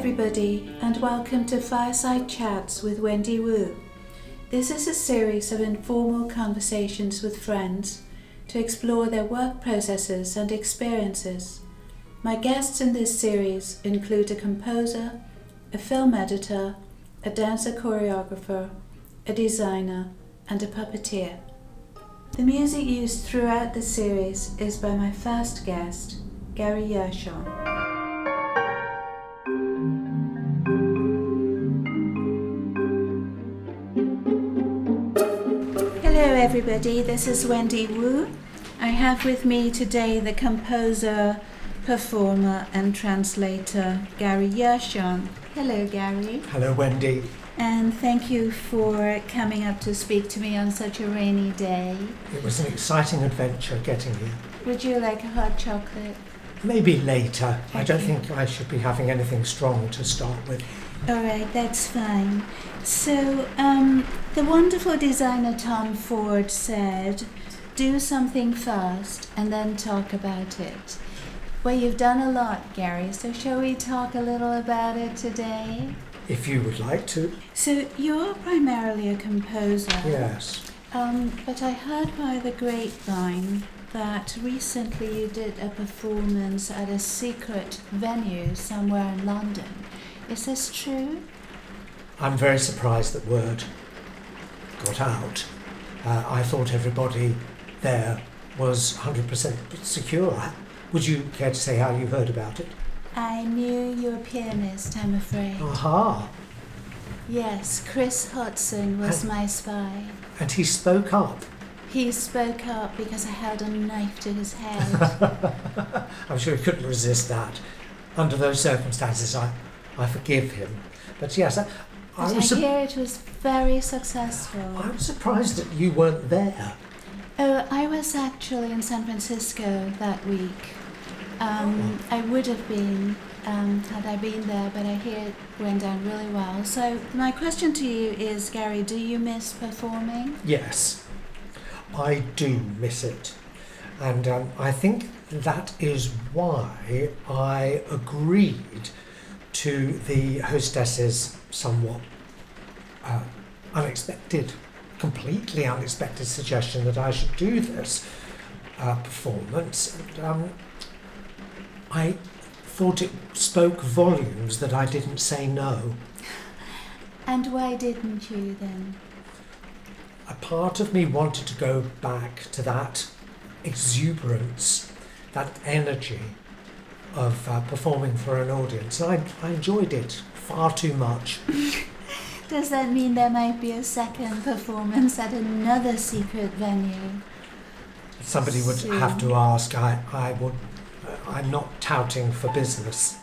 everybody, and welcome to Fireside Chats with Wendy Wu. This is a series of informal conversations with friends to explore their work processes and experiences. My guests in this series include a composer, a film editor, a dancer choreographer, a designer, and a puppeteer. The music used throughout the series is by my first guest, Gary Yershon. Everybody. This is Wendy Wu. I have with me today the composer, performer, and translator Gary Yershon. Hello, Gary. Hello, Wendy. And thank you for coming up to speak to me on such a rainy day. It was an exciting adventure getting here. Would you like a hot chocolate? Maybe later. I don't think I should be having anything strong to start with. All right, that's fine. So, um, the wonderful designer Tom Ford said, do something first and then talk about it. Well, you've done a lot, Gary, so shall we talk a little about it today? If you would like to. So, you're primarily a composer. Yes. Um, but I heard by the grapevine that recently you did a performance at a secret venue somewhere in London. Is this true? I'm very surprised that word got out. Uh, I thought everybody there was 100% secure. Would you care to say how you heard about it? I knew you were a pianist, I'm afraid. Aha! Yes, Chris Hodson was And- my spy. And he spoke up. He spoke up because I held a knife to his head. I'm sure he couldn't resist that. Under those circumstances, I, I forgive him. But yes, I, I but I was, su- hear it was very successful. I was surprised that you weren't there. Oh, I was actually in San Francisco that week. Um, I would have been um, had I been there, but I hear it went down really well. So, my question to you is, Gary, do you miss performing? Yes, I do miss it. And um, I think that is why I agreed to the hostess's somewhat uh, unexpected, completely unexpected suggestion that I should do this uh, performance. And, um, I thought it spoke volumes that I didn't say no. And why didn't you then? A part of me wanted to go back to that exuberance, that energy of uh, performing for an audience. I, I enjoyed it far too much. Does that mean there might be a second performance at another secret venue? Somebody would Soon. have to ask. I, I would. Uh, I'm not touting for business.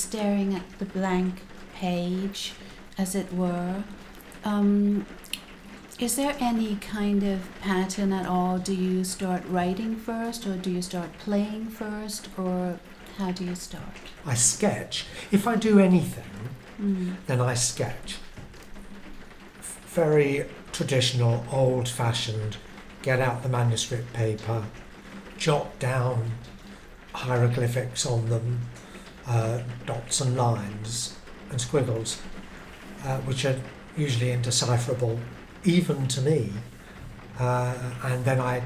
Staring at the blank page, as it were, um, is there any kind of pattern at all? Do you start writing first, or do you start playing first, or how do you start? I sketch. If I do anything, Mm. then I sketch. Very traditional, old fashioned, get out the manuscript paper, jot down hieroglyphics on them, uh, dots and lines and squiggles, uh, which are usually indecipherable, even to me. Uh, and then I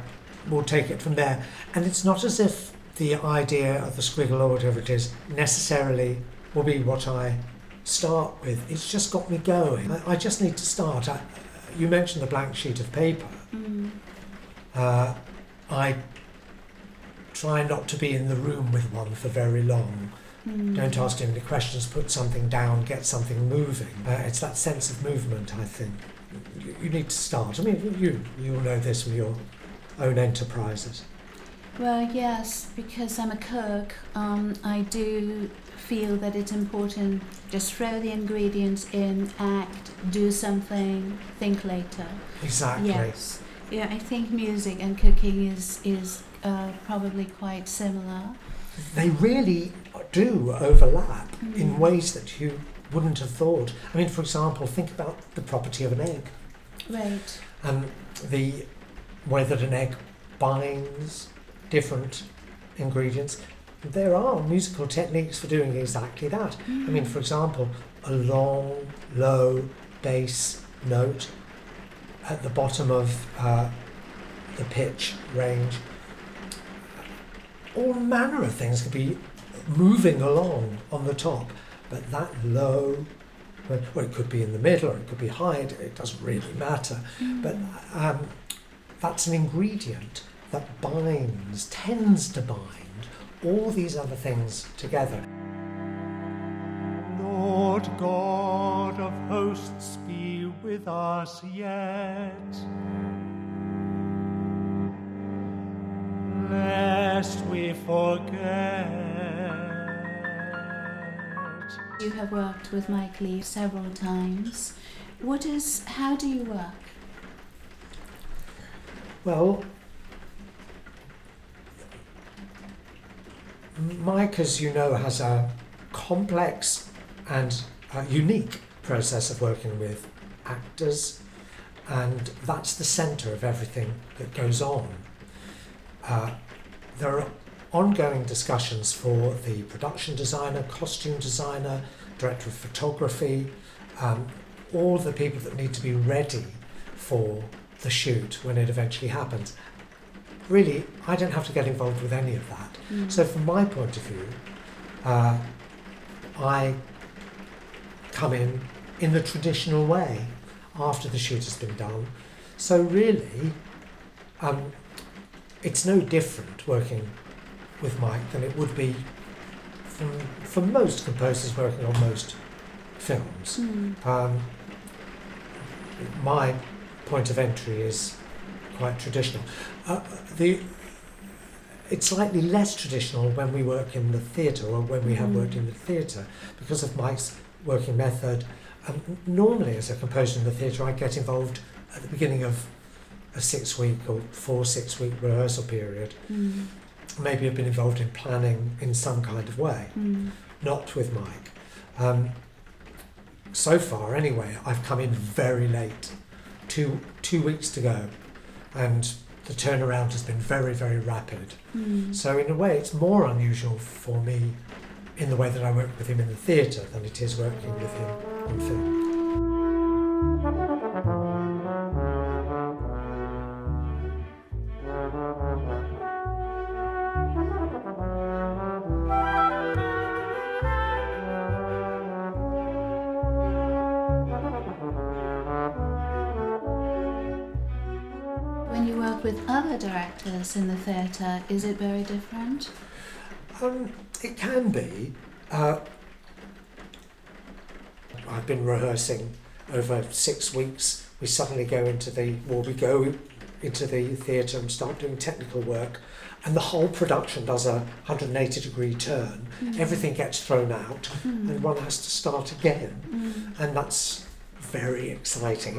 will take it from there. And it's not as if the idea of the squiggle or whatever it is necessarily will be what I start with. It's just got me going. I, I just need to start. I, you mentioned the blank sheet of paper. Mm. Uh, I try not to be in the room with one for very long. Mm. Don't ask too many questions, put something down, get something moving. Uh, it's that sense of movement, I think. You, you need to start. I mean, you, you all know this from your own enterprises. Well, yes, because I'm a cook, um, I do feel that it's important just throw the ingredients in, act, do something, think later. Exactly. Yes. Yeah, I think music and cooking is is uh, probably quite similar. They really do overlap Mm. in ways that you wouldn't have thought. I mean, for example, think about the property of an egg Right. and the way that an egg binds different ingredients. There are musical techniques for doing exactly that. I mean, for example, a long, low bass note at the bottom of uh, the pitch range. All manner of things could be moving along on the top, but that low, well, well, it could be in the middle or it could be high, it it doesn't really matter. But um, that's an ingredient that binds, tends to bind all these other things together. Lord God of hosts, be with us yet. Lest we forget. You have worked with Mike Leigh several times. What is? How do you work? Well, Mike, as you know, has a complex and uh, unique process of working with actors, and that's the centre of everything that goes on. Uh, there are ongoing discussions for the production designer, costume designer, director of photography, um, all the people that need to be ready for the shoot when it eventually happens. Really, I don't have to get involved with any of that. Mm. So, from my point of view, uh, I come in in the traditional way after the shoot has been done. So, really, um, it's no different working with Mike than it would be from, for most composers working on most films. Mm. Um, my point of entry is quite traditional. Uh, the it's slightly less traditional when we work in the theatre or when we have Mm. worked in the theatre because of Mike's working method. Um, normally, as a composer in the theatre, I get involved at the beginning of a six week or four six week rehearsal period. Mm. Maybe I've been involved in planning in some kind of way Mm. not with Mike. Um, so far, anyway, I've come in very late, two two weeks to go, and the turnaround has been very very rapid. Mm. So in a way, it's more unusual for me in the way that I work with him in the theatre than it is working with him on film. In the theatre, is it very different? Um, it can be. Uh, I've been rehearsing over six weeks. We suddenly go into the, well, we go into the theatre and start doing technical work, and the whole production does a 180 degree turn. Mm. Everything gets thrown out, Mm. and one has to start again, Mm. and that's very exciting.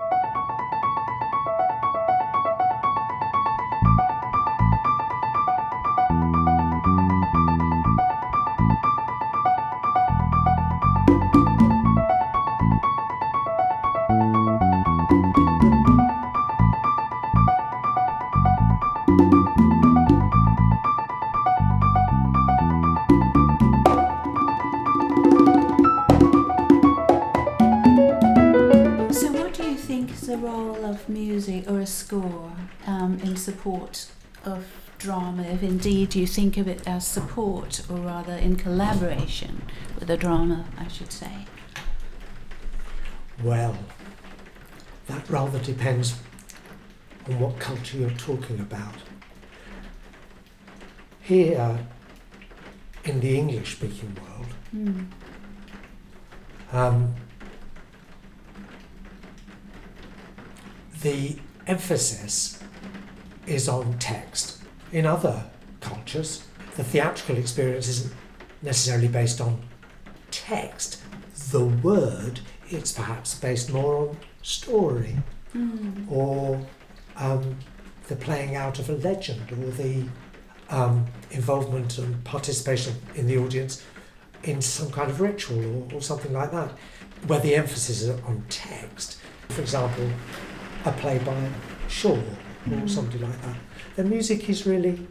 Support of drama, if indeed you think of it as support or rather in collaboration with the drama, I should say? Well, that rather depends on what culture you're talking about. Here, in the English speaking world, Mm. um, the emphasis is on text. In other cultures. The theatrical experience isn't necessarily based on text, the word, it's perhaps based more on story Mm. or um, the playing out of a legend or the um, involvement and participation in the audience in some kind of ritual or, or something like that, where the emphasis is on text. For example, a play by Shaw or Mm. somebody like that. The music is really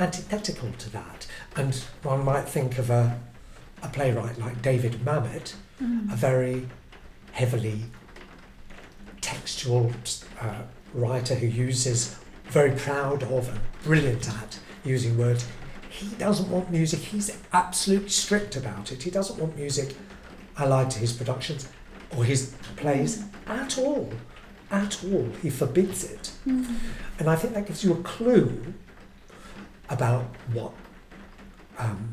antithetical to that. And one might think of a, a playwright like David Mamet, Mm. a very heavily textual uh, writer who uses, very proud of and brilliant at using words. He doesn't want music, he's absolutely strict about it. He doesn't want music allied to his productions or his plays at all. At all. He forbids it. Mm. And I think that gives you a clue about what um,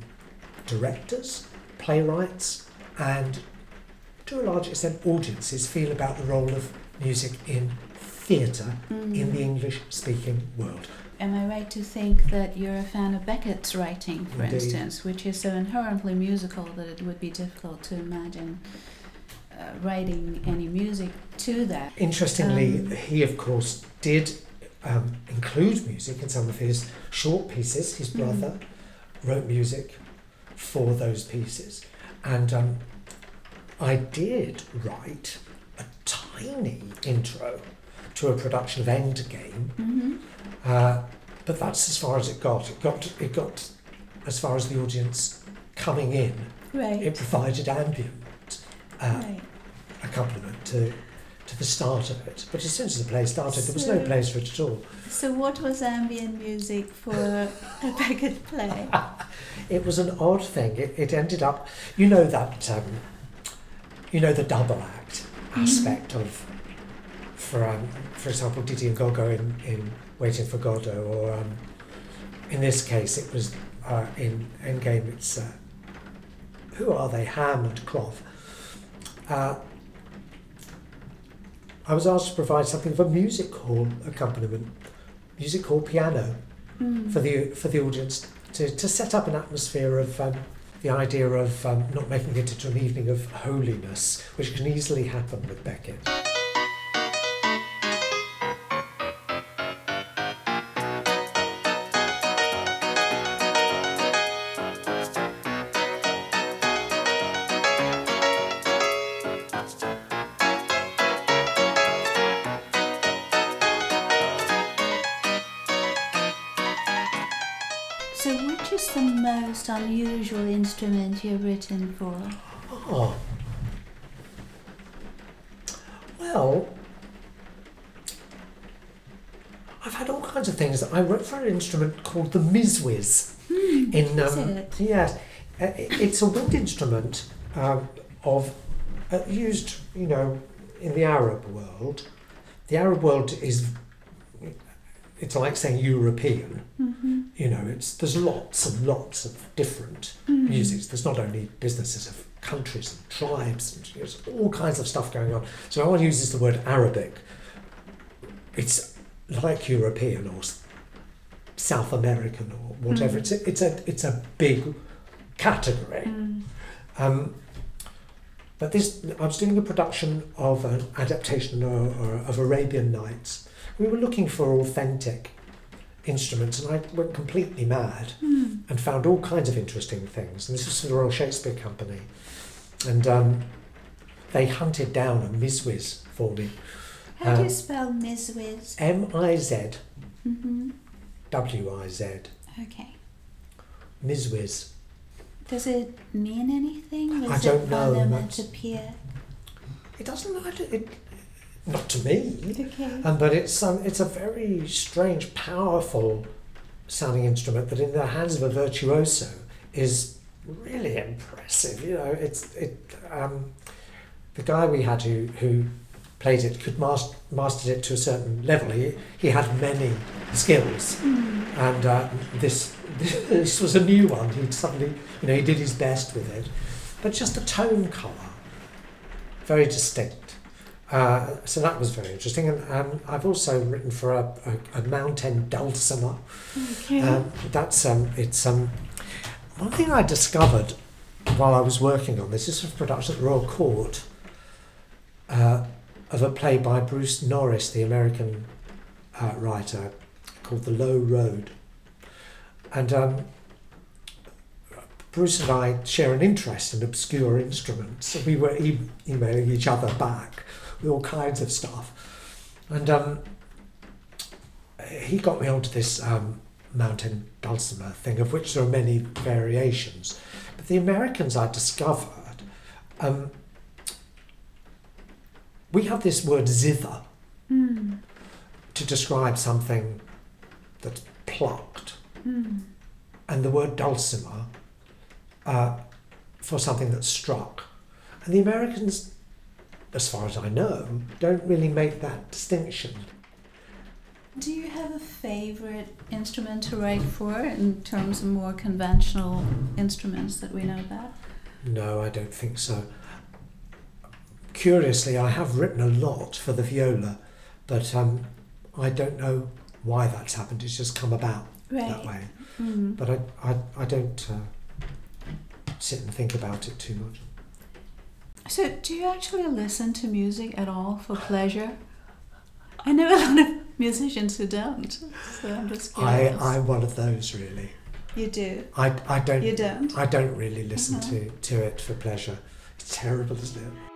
directors, playwrights, and to a large extent audiences feel about the role of music in theatre Mm. in the English speaking world. Am I right to think that you're a fan of Beckett's writing, for Indeed. instance, which is so inherently musical that it would be difficult to imagine writing any music to that? Interestingly, Um, he of course did um, include music in some of his short pieces. His Mhm. brother wrote music for those pieces, and um, I did write a tiny intro to a production of Endgame, Mm-hmm. uh, but that's as far as it got. It got it got as far as the audience coming in. Right. It provided ambient uh, right. Accompaniment to to the start of it. But as soon as the play started, there was no place for it at all. So, what was ambient music for a Beckett play? It was an odd thing. It, it ended up, you know that, um, you know the double act aspect of, for um, for example, Didi and Gogo in, in Waiting for Godot, or um, in this case it was uh, in Endgame. It's uh, who are they? Hamm and Clov. Uh, I was asked to provide something of a music hall accompaniment, music hall piano Mm. for the for the audience to, to set up an atmosphere of um, the idea of um, not making it into an evening of holiness, which can easily happen with Beckett. Written for? Oh. Well, I've had all kinds of things. I wrote for an instrument called the Mizwiz. in is um, it? yes, uh, it's a wind instrument um, of uh, used, you know, in the Arab world. The Arab world is it's like saying European. Mm-hmm. You know, it's there's lots and lots of different Mm. musics. There's not only businesses of countries and tribes and there's all kinds of stuff going on. So when one uses the word Arabic, it's like European or South American or whatever. Mm. It's a, it's a it's a big category. Mm. Um, but this, I was doing a production of an adaptation or of Arabian Nights. We were looking for authentic instruments, and I went completely mad Mm. and found all kinds of interesting things. And this was the Royal Shakespeare Company, and um, they hunted down a Mizwiz for me. How do Um, you spell Mizwiz? M I Z Mm-hmm. W I Z. Okay. Mizwiz. Does it mean anything? Was I don't it know, onomatopoeia? It doesn't matter. It, not to me. Okay. Um, but it's um, it's a very strange, powerful sounding instrument that, in the hands of a virtuoso, is really impressive. You know, it's it. Um, the guy we had who who played it could master mastered it to a certain level. He he had many skills, Mm. and uh, this this was a new one. He suddenly, you know, he did his best with it, but just the tone colour, very distinct. Uh, so that was very interesting, and um, I've also written for a, a, a mountain dulcimer. Okay. Um, that's um, it's um, one thing I discovered while I was working on this. This was a production at Royal Court uh, of a play by Bruce Norris, the American uh, writer, called The Low Road, and um, Bruce and I share an interest in obscure instruments. We were e- emailing each other back all kinds of stuff. And um, he got me onto this um, mountain dulcimer thing, of which there are many variations. But the Americans I discovered, um, we have this word zither Mm. to describe something that's plucked, Mm. and the word dulcimer uh, for something that's struck. And the Americans, as far as I know, don't really make that distinction. Do you have a favorite instrument to write for in terms of more conventional instruments that we know about? No, I don't think so. Curiously, I have written a lot for the viola, but um, I don't know why that's happened. It's just come about that way. Mm. But I, I, I don't uh, sit and think about it too much. So, do you actually listen to music at all for pleasure? I know a lot of musicians who don't, so I'm just I, curious. I'm one of those really. you do. I, I don't You don't. I don't really listen Uh-huh. to, to it for pleasure. It's terrible, isn't it?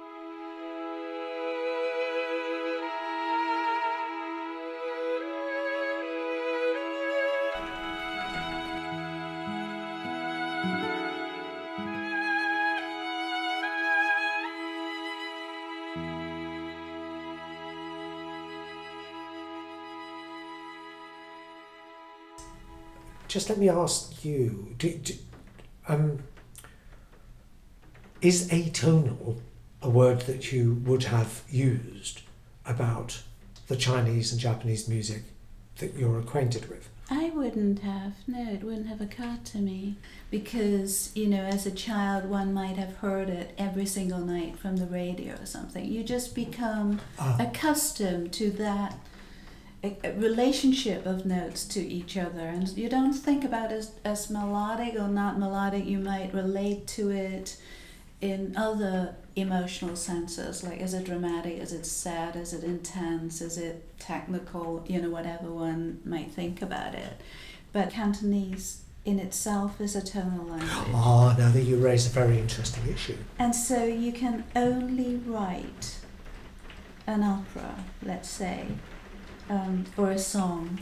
Just let me ask you: do, do, um, Is atonal a word that you would have used about the Chinese and Japanese music that you're acquainted with? I wouldn't have. No, it wouldn't have occurred to me. Because, you know, as a child, one might have heard it every single night from the radio or something. You just become Ah, accustomed to that a, a relationship of notes to each other. And you don't think about it as, as melodic or not melodic. You might relate to it in other emotional senses like is it dramatic is it sad is it intense is it technical you know whatever one might think about it but cantonese in itself is a tonal language Ah, now that you raise a very interesting issue. and so you can only write an opera let's say um, or a song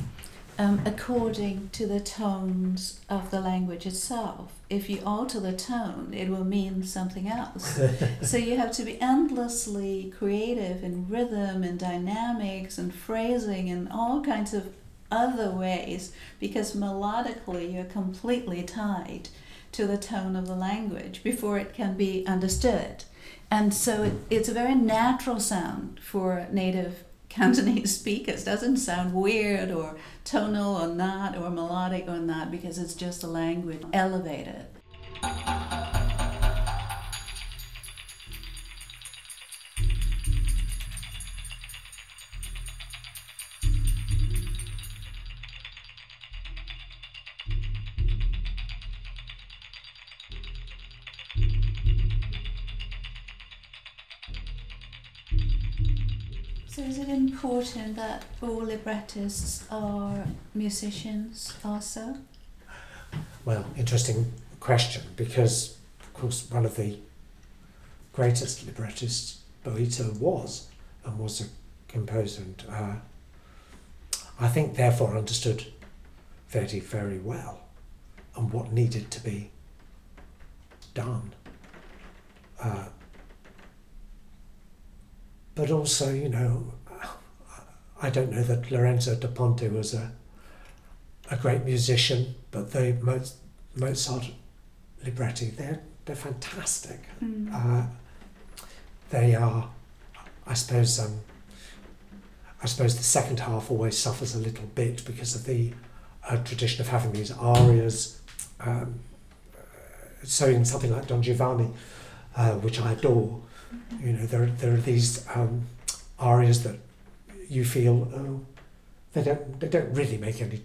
um, according to the tones of the language itself. If you alter the tone, it will mean something else. so you have to be endlessly creative in rhythm and dynamics and phrasing and all kinds of other ways because melodically you're completely tied to the tone of the language before it can be understood. And so it, it's a very natural sound for native Cantonese speakers. doesn't sound weird or tonal or not or melodic or not because it's just a language elevated. So important that all librettists are musicians also? Well, interesting question because, of course, one of the greatest librettists, Boito, was and was a composer, and uh, I think therefore understood Verdi very well and what needed to be done. Uh, but also, you know, I don't know that Lorenzo da Ponte was a a great musician, but the Mozart libretti, they're, they're fantastic. Mm. Uh, they are, I suppose, um, I suppose the second half always suffers a little bit because of the uh, tradition of having these arias. Um, uh, so in something like Don Giovanni, uh, which I adore, you know, there, there are these um, arias that you feel oh, they don't they don't really make any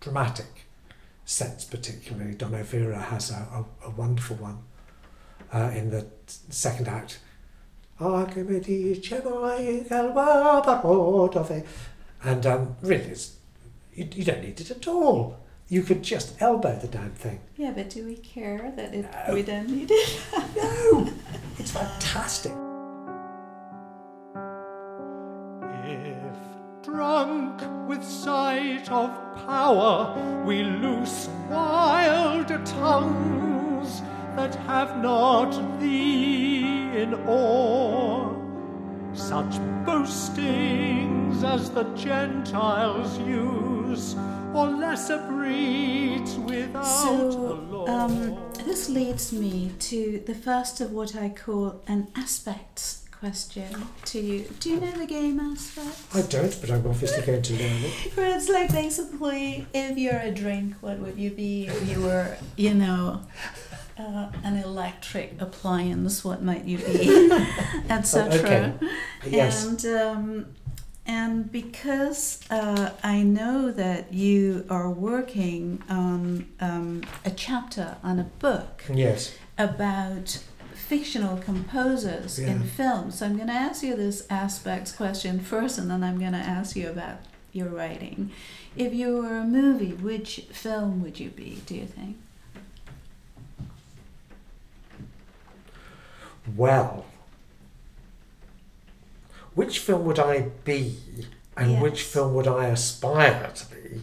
dramatic sense particularly. Donna Elvira has a, a, a wonderful one uh, in the second act. And um, really, it's, you, you don't need it at all. You could just elbow the damn thing. Yeah, but do we care that it, No. we don't need it? No, it's fantastic. Sight of power, we loose wild tongues that have not thee in awe, such boastings as the Gentiles use, or lesser breeds without So, law. um, this leads me to the first of what I call an aspects question to you. Do you know the game aspects? I don't, but I'm obviously going to learn it. Where it's like basically, if you're a drink, what would you be? If you were, you know, uh, an electric appliance, what might you be, etc. okay. Yes. And um, and because uh, I know that you are working on um, a chapter on a book Yes. about fictional composers in Yeah. film, so I'm going to ask you this aspects question first, and then I'm going to ask you about your writing. If you were a movie, which film would you be? Do you think? Well, which film would I be, and which film would I aspire to be?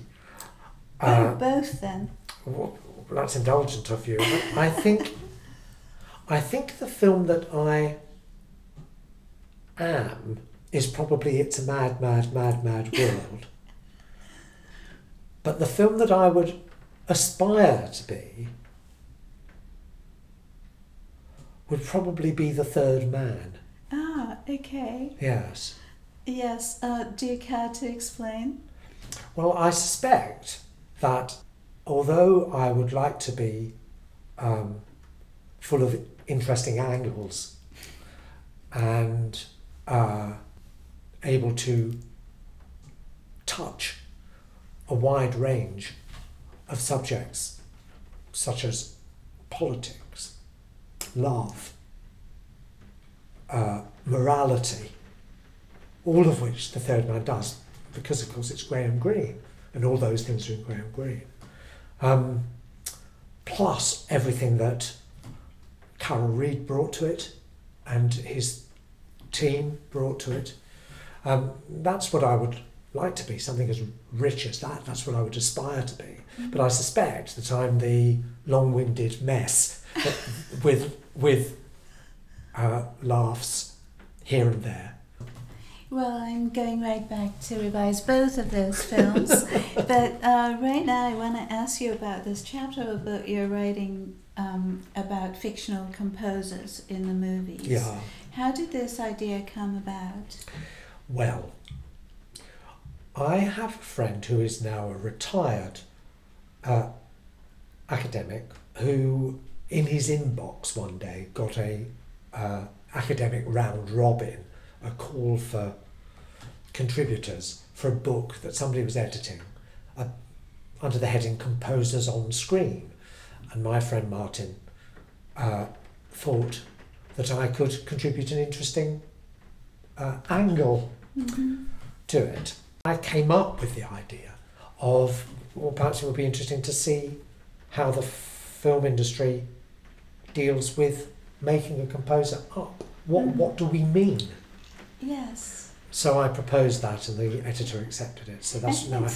oh, Uh, both then. well, that's indulgent of you. I think, I think the film that I am is probably It's a Mad, Mad, Mad, Mad World. but the film that I would aspire to be would probably be The Third Man. Ah, okay. Yes. Yes. Uh, do you care to explain? Well, I suspect that although I would like to be um, full of interesting angles and uh, able to touch a wide range of subjects such as politics, love, uh, morality, all of which the third man does, because of course it's Graham Greene, and all those things are in Graham Greene. Um, plus everything that Carol Reed brought to it, and his team brought to it. Um, that's what I would like to be, something as rich as that. That's what I would aspire to be. But I suspect that I'm the long-winded mess with with uh, laughs here and there. Well, I'm going right back to revise both of those films. but uh, right now, I want to ask you about this chapter of book you're writing um, about fictional composers in the movies. Yeah. How did this idea come about? Well, I have a friend who is now a retired uh, academic who, in his inbox one day, got a uh, academic round robin, a call for contributors for a book that somebody was editing uh, under the heading "Composers on Screen," and my friend Martin uh, thought that I could contribute an interesting uh, angle to it. I came up with the idea of, well, perhaps it would be interesting to see how the film industry deals with making a composer up. What, Mhm. what do we mean? Yes. So I proposed that and the editor accepted it. So that's now.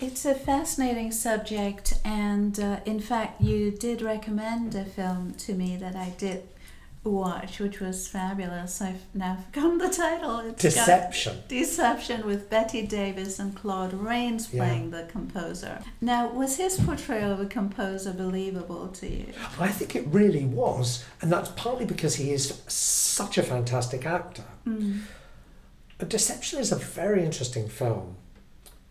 It's a fascinating subject, and uh, in fact, you did recommend a film to me that I did watch, which was fabulous. I've now forgotten the title. It's Deception. Deception with Bette Davis and Claude Rains Yeah. playing the composer. Now, was his portrayal of a composer believable to you? I think it really was, and that's partly because he is such a fantastic actor. Mm. Deception is a very interesting film.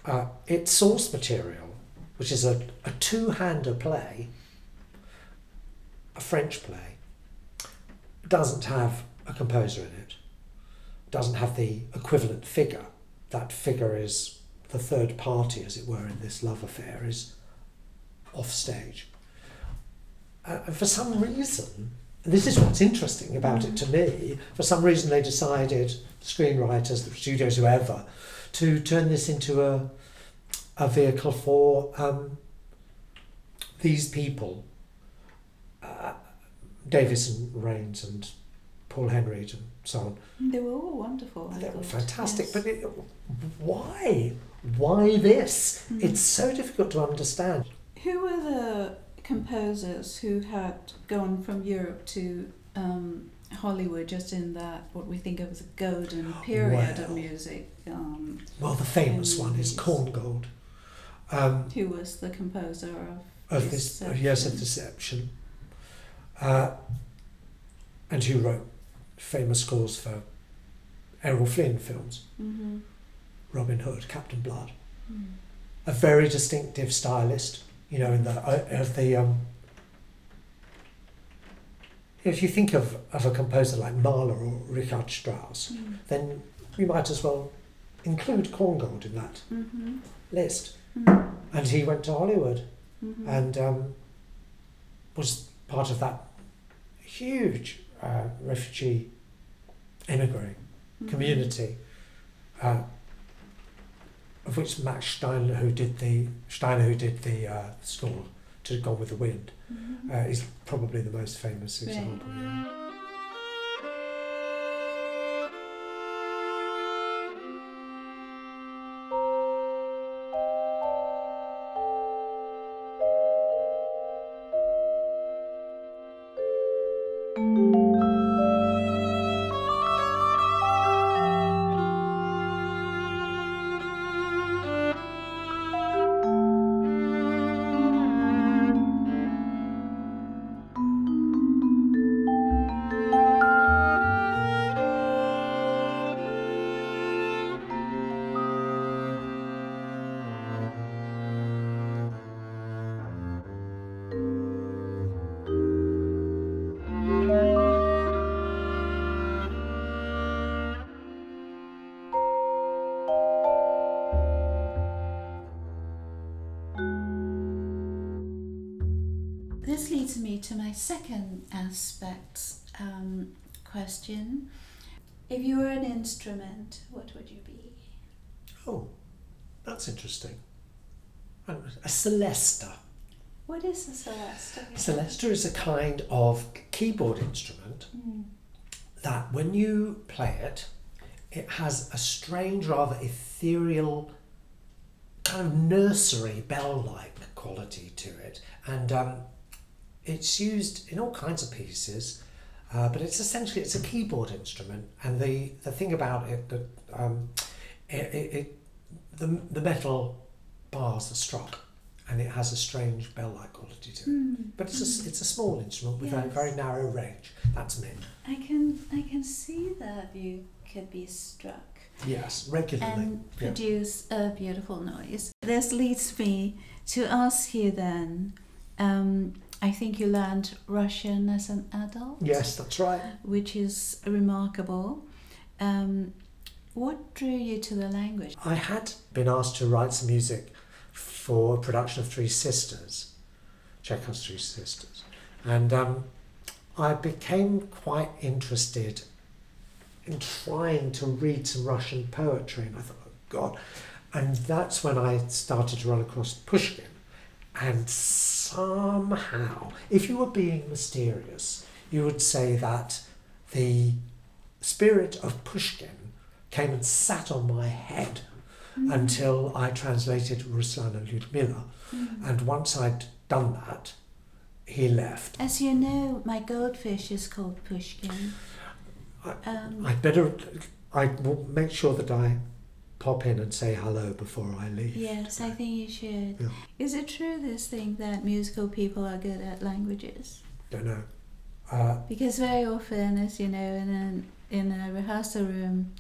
Uh, its source material, which is a, a two-hander play, a French play, doesn't have a composer in it. doesn't have the equivalent figure. That figure is the third party, as it were, in this love affair, is off stage. Uh, and for some reason, this is what's interesting about it to me, for some reason they decided, screenwriters, the studios, whoever, to turn this into a, a vehicle for um, these people, uh, Davis and Rains and Paul Henreid and so on. They were all wonderful. They were fantastic, Yes. but it, why? Why this? Mm. It's so difficult to understand. Who were the composers who had gone from Europe to um, Hollywood just in that what we think of as a golden period of music? Um, Well, the famous one is Yes. Korngold. Um, who was the composer of? of this, uh, yes, of Deception. Uh, and who wrote famous scores for Errol Flynn films, Mm-hmm. Robin Hood, Captain Blood. A very distinctive stylist, you know, in the uh, of the. Um, if you think of, of a composer like Mahler or Richard Strauss, then you might as well include Korngold in that Mm-hmm. list. Mm-hmm. And he went to Hollywood Mm-hmm. and um, was part of that huge uh, refugee immigrant Mm-hmm. community, uh, of which Max Steiner, who did the Steiner, who did the uh, score to Gone with the Wind, Mhm. uh, is probably the most famous Right. example. yeah. Second aspect um, question. If you were an instrument, what would you be? Oh, that's interesting. A celesta. What is a celesta? Celesta is a kind of keyboard instrument Mm. that when you play it, it has a strange, rather ethereal, kind of nursery bell like quality to it. And um, it's used in all kinds of pieces. Uh, but it's essentially it's a keyboard instrument, and the, the thing about it that um, it, it, it the, the metal bars are struck, and it has a strange bell-like quality to it. Mm. But it's a, it's a small instrument with a very narrow range. That's me. I can I can see that you could be struck Yes, regularly. and yeah. produce a beautiful noise. This leads me to ask you then. Um, I think you learned Russian as an adult. Yes, that's right. which is remarkable. Um, what drew you to the language? I had been asked to write some music for a production of Three Sisters, Chekhov's Three Sisters, and um, I became quite interested in trying to read some Russian poetry, and I thought, oh God, and that's when I started to run across Pushkin, and somehow, if you were being mysterious, you would say that the spirit of Pushkin came and sat on my head until I translated Ruslan and Lyudmila. And once I'd done that, he left. As you know, my goldfish is called Pushkin. Um, I'd better, I will make sure that I pop in and say hello before I leave. yes, I think you should. Yeah. Is it true this thing that musical people are good at languages? I don't know. Uh, Because very often, as you know, in an in a rehearsal room,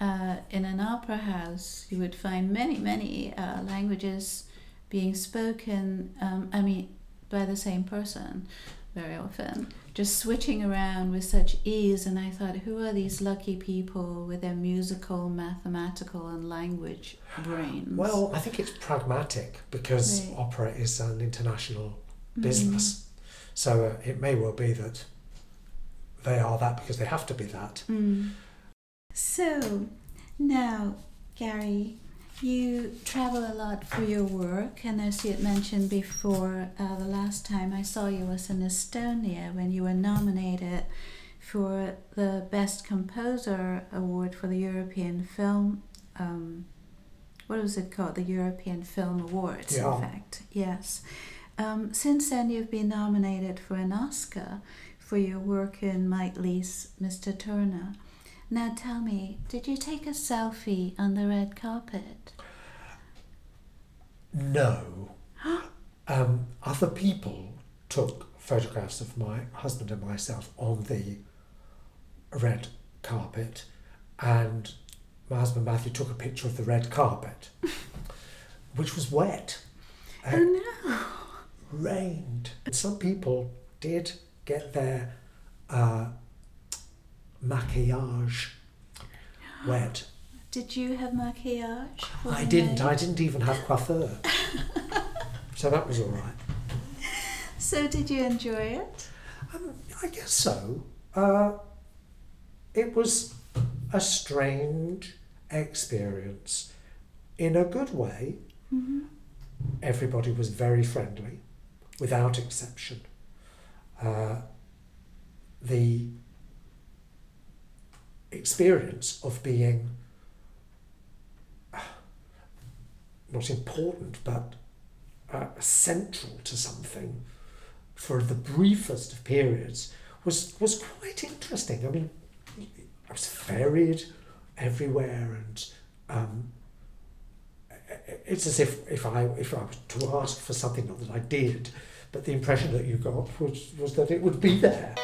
uh, in an opera house, you would find many, many uh, languages being spoken. Um, I mean, by the same person, very often, just switching around with such ease. And I thought, who are these lucky people with their musical, mathematical, and language brains? Well, I think it's pragmatic because Right. opera is an international Mm. business. So uh, it may well be that they are that because they have to be that. Mm. So, now, Gary, you travel a lot for your work, and as you had mentioned before, uh, the last time I saw you was in Estonia when you were nominated for the Best Composer Award for the European Film. Um, what was it called? The European Film Awards, Yeah. in fact. Yes. Um, since then, you've been nominated for an Oscar for your work in Mike Leigh's Mr. Turner. Now tell me, did you take a selfie on the red carpet? No. um, other people took photographs of my husband and myself on the red carpet, and my husband Matthew took a picture of the red carpet, which was wet. Oh no! rained. And some people did get their uh, maquillage wet. Did you have maquillage? I didn't. I didn't even have coiffeur. so that was all right. So did you enjoy it? Um, I guess so. Uh, it was a strange experience in a good way. Mm-hmm. Everybody was very friendly, without exception. Uh, the experience of being uh, not important but uh, central to something for the briefest of periods was was quite interesting. I mean, I was ferried everywhere, and um, it's as if if I if I was to ask for something, not that I did, but the impression that you got was was that it would be there.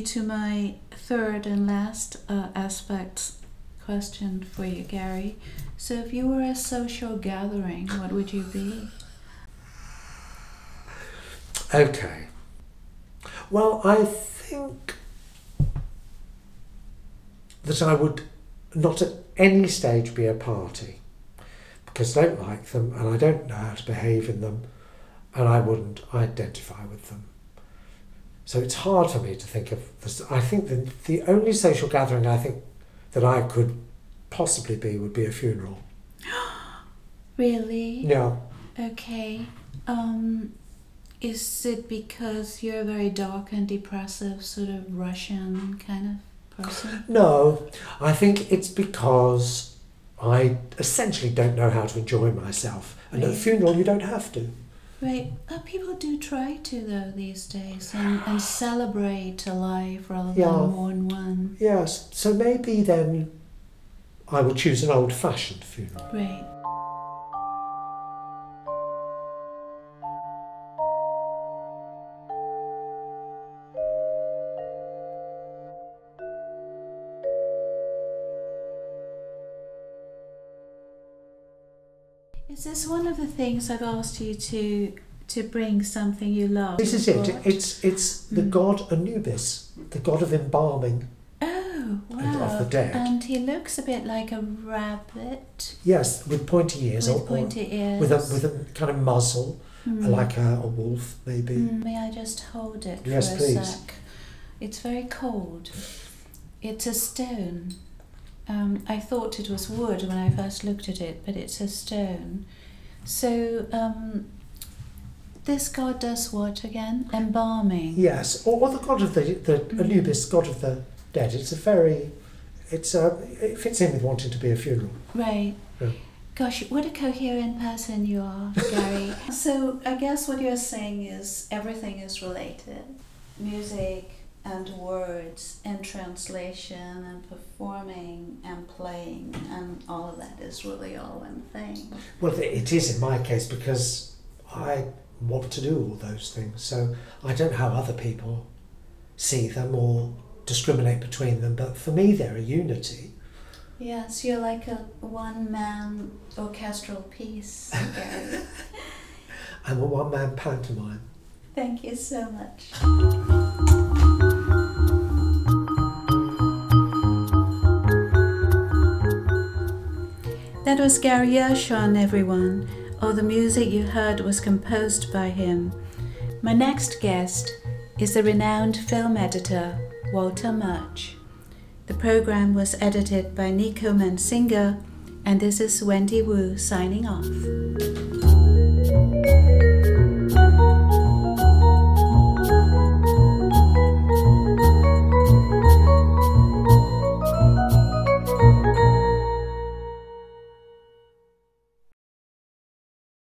To my third and last uh, aspect question for you, Gary. So if you were a social gathering, what would you be? Okay. Well, I think that I would not at any stage be a party because I don't like them and I don't know how to behave in them and I wouldn't identify with them. So it's hard for me to think of this. I think the, the only social gathering I think that I could possibly be would be a funeral. Really? Yeah. Okay. Um, is it because you're a very dark and depressive, sort of Russian kind of person? No, I think it's because I essentially don't know how to enjoy myself. And at a funeral, you don't have to. Right. Uh, people do try to though these days and, and celebrate a life rather than Yeah. mourn one. Yes, so maybe then I will choose an old fashioned funeral. Right. Is this one of the things I've asked you to to bring something you love? This is it. It's, it's the Mm. god Anubis, the god of embalming. Oh, wow. and of the dead. And he looks a bit like a rabbit Yes, with pointy ears with or, or pointy ears. with a, with a kind of muzzle, Hmm. like a, a wolf maybe. Mm, may I just hold it Yes, for a please. sec? It's very cold. It's a stone. Um, I thought it was wood when I first looked at it, but it's a stone. So, um, this god does what again? Embalming. Yes, or, or the god of the, the Mm. Anubis, god of the dead. It's a very, it's a, it fits in with wanting to be a funeral. Right. Yeah. Gosh, what a coherent person you are, Gary. So I guess what you're saying is everything is related. Music and words and translation and performing and playing and all of that is really all one thing. Well, it- is in my case because I want to do all those things. So I don't know how other people see them or discriminate between them, but for me, they're a unity. Yes, you're like a one man orchestral piece. I'm a one man pantomime. Thank you so much. Was Gary Yershon, everyone. All the music you heard was composed by him. My next guest is the renowned film editor, Walter Murch. The program was edited by Nico Mansinger, and this is Wendy Wu signing off.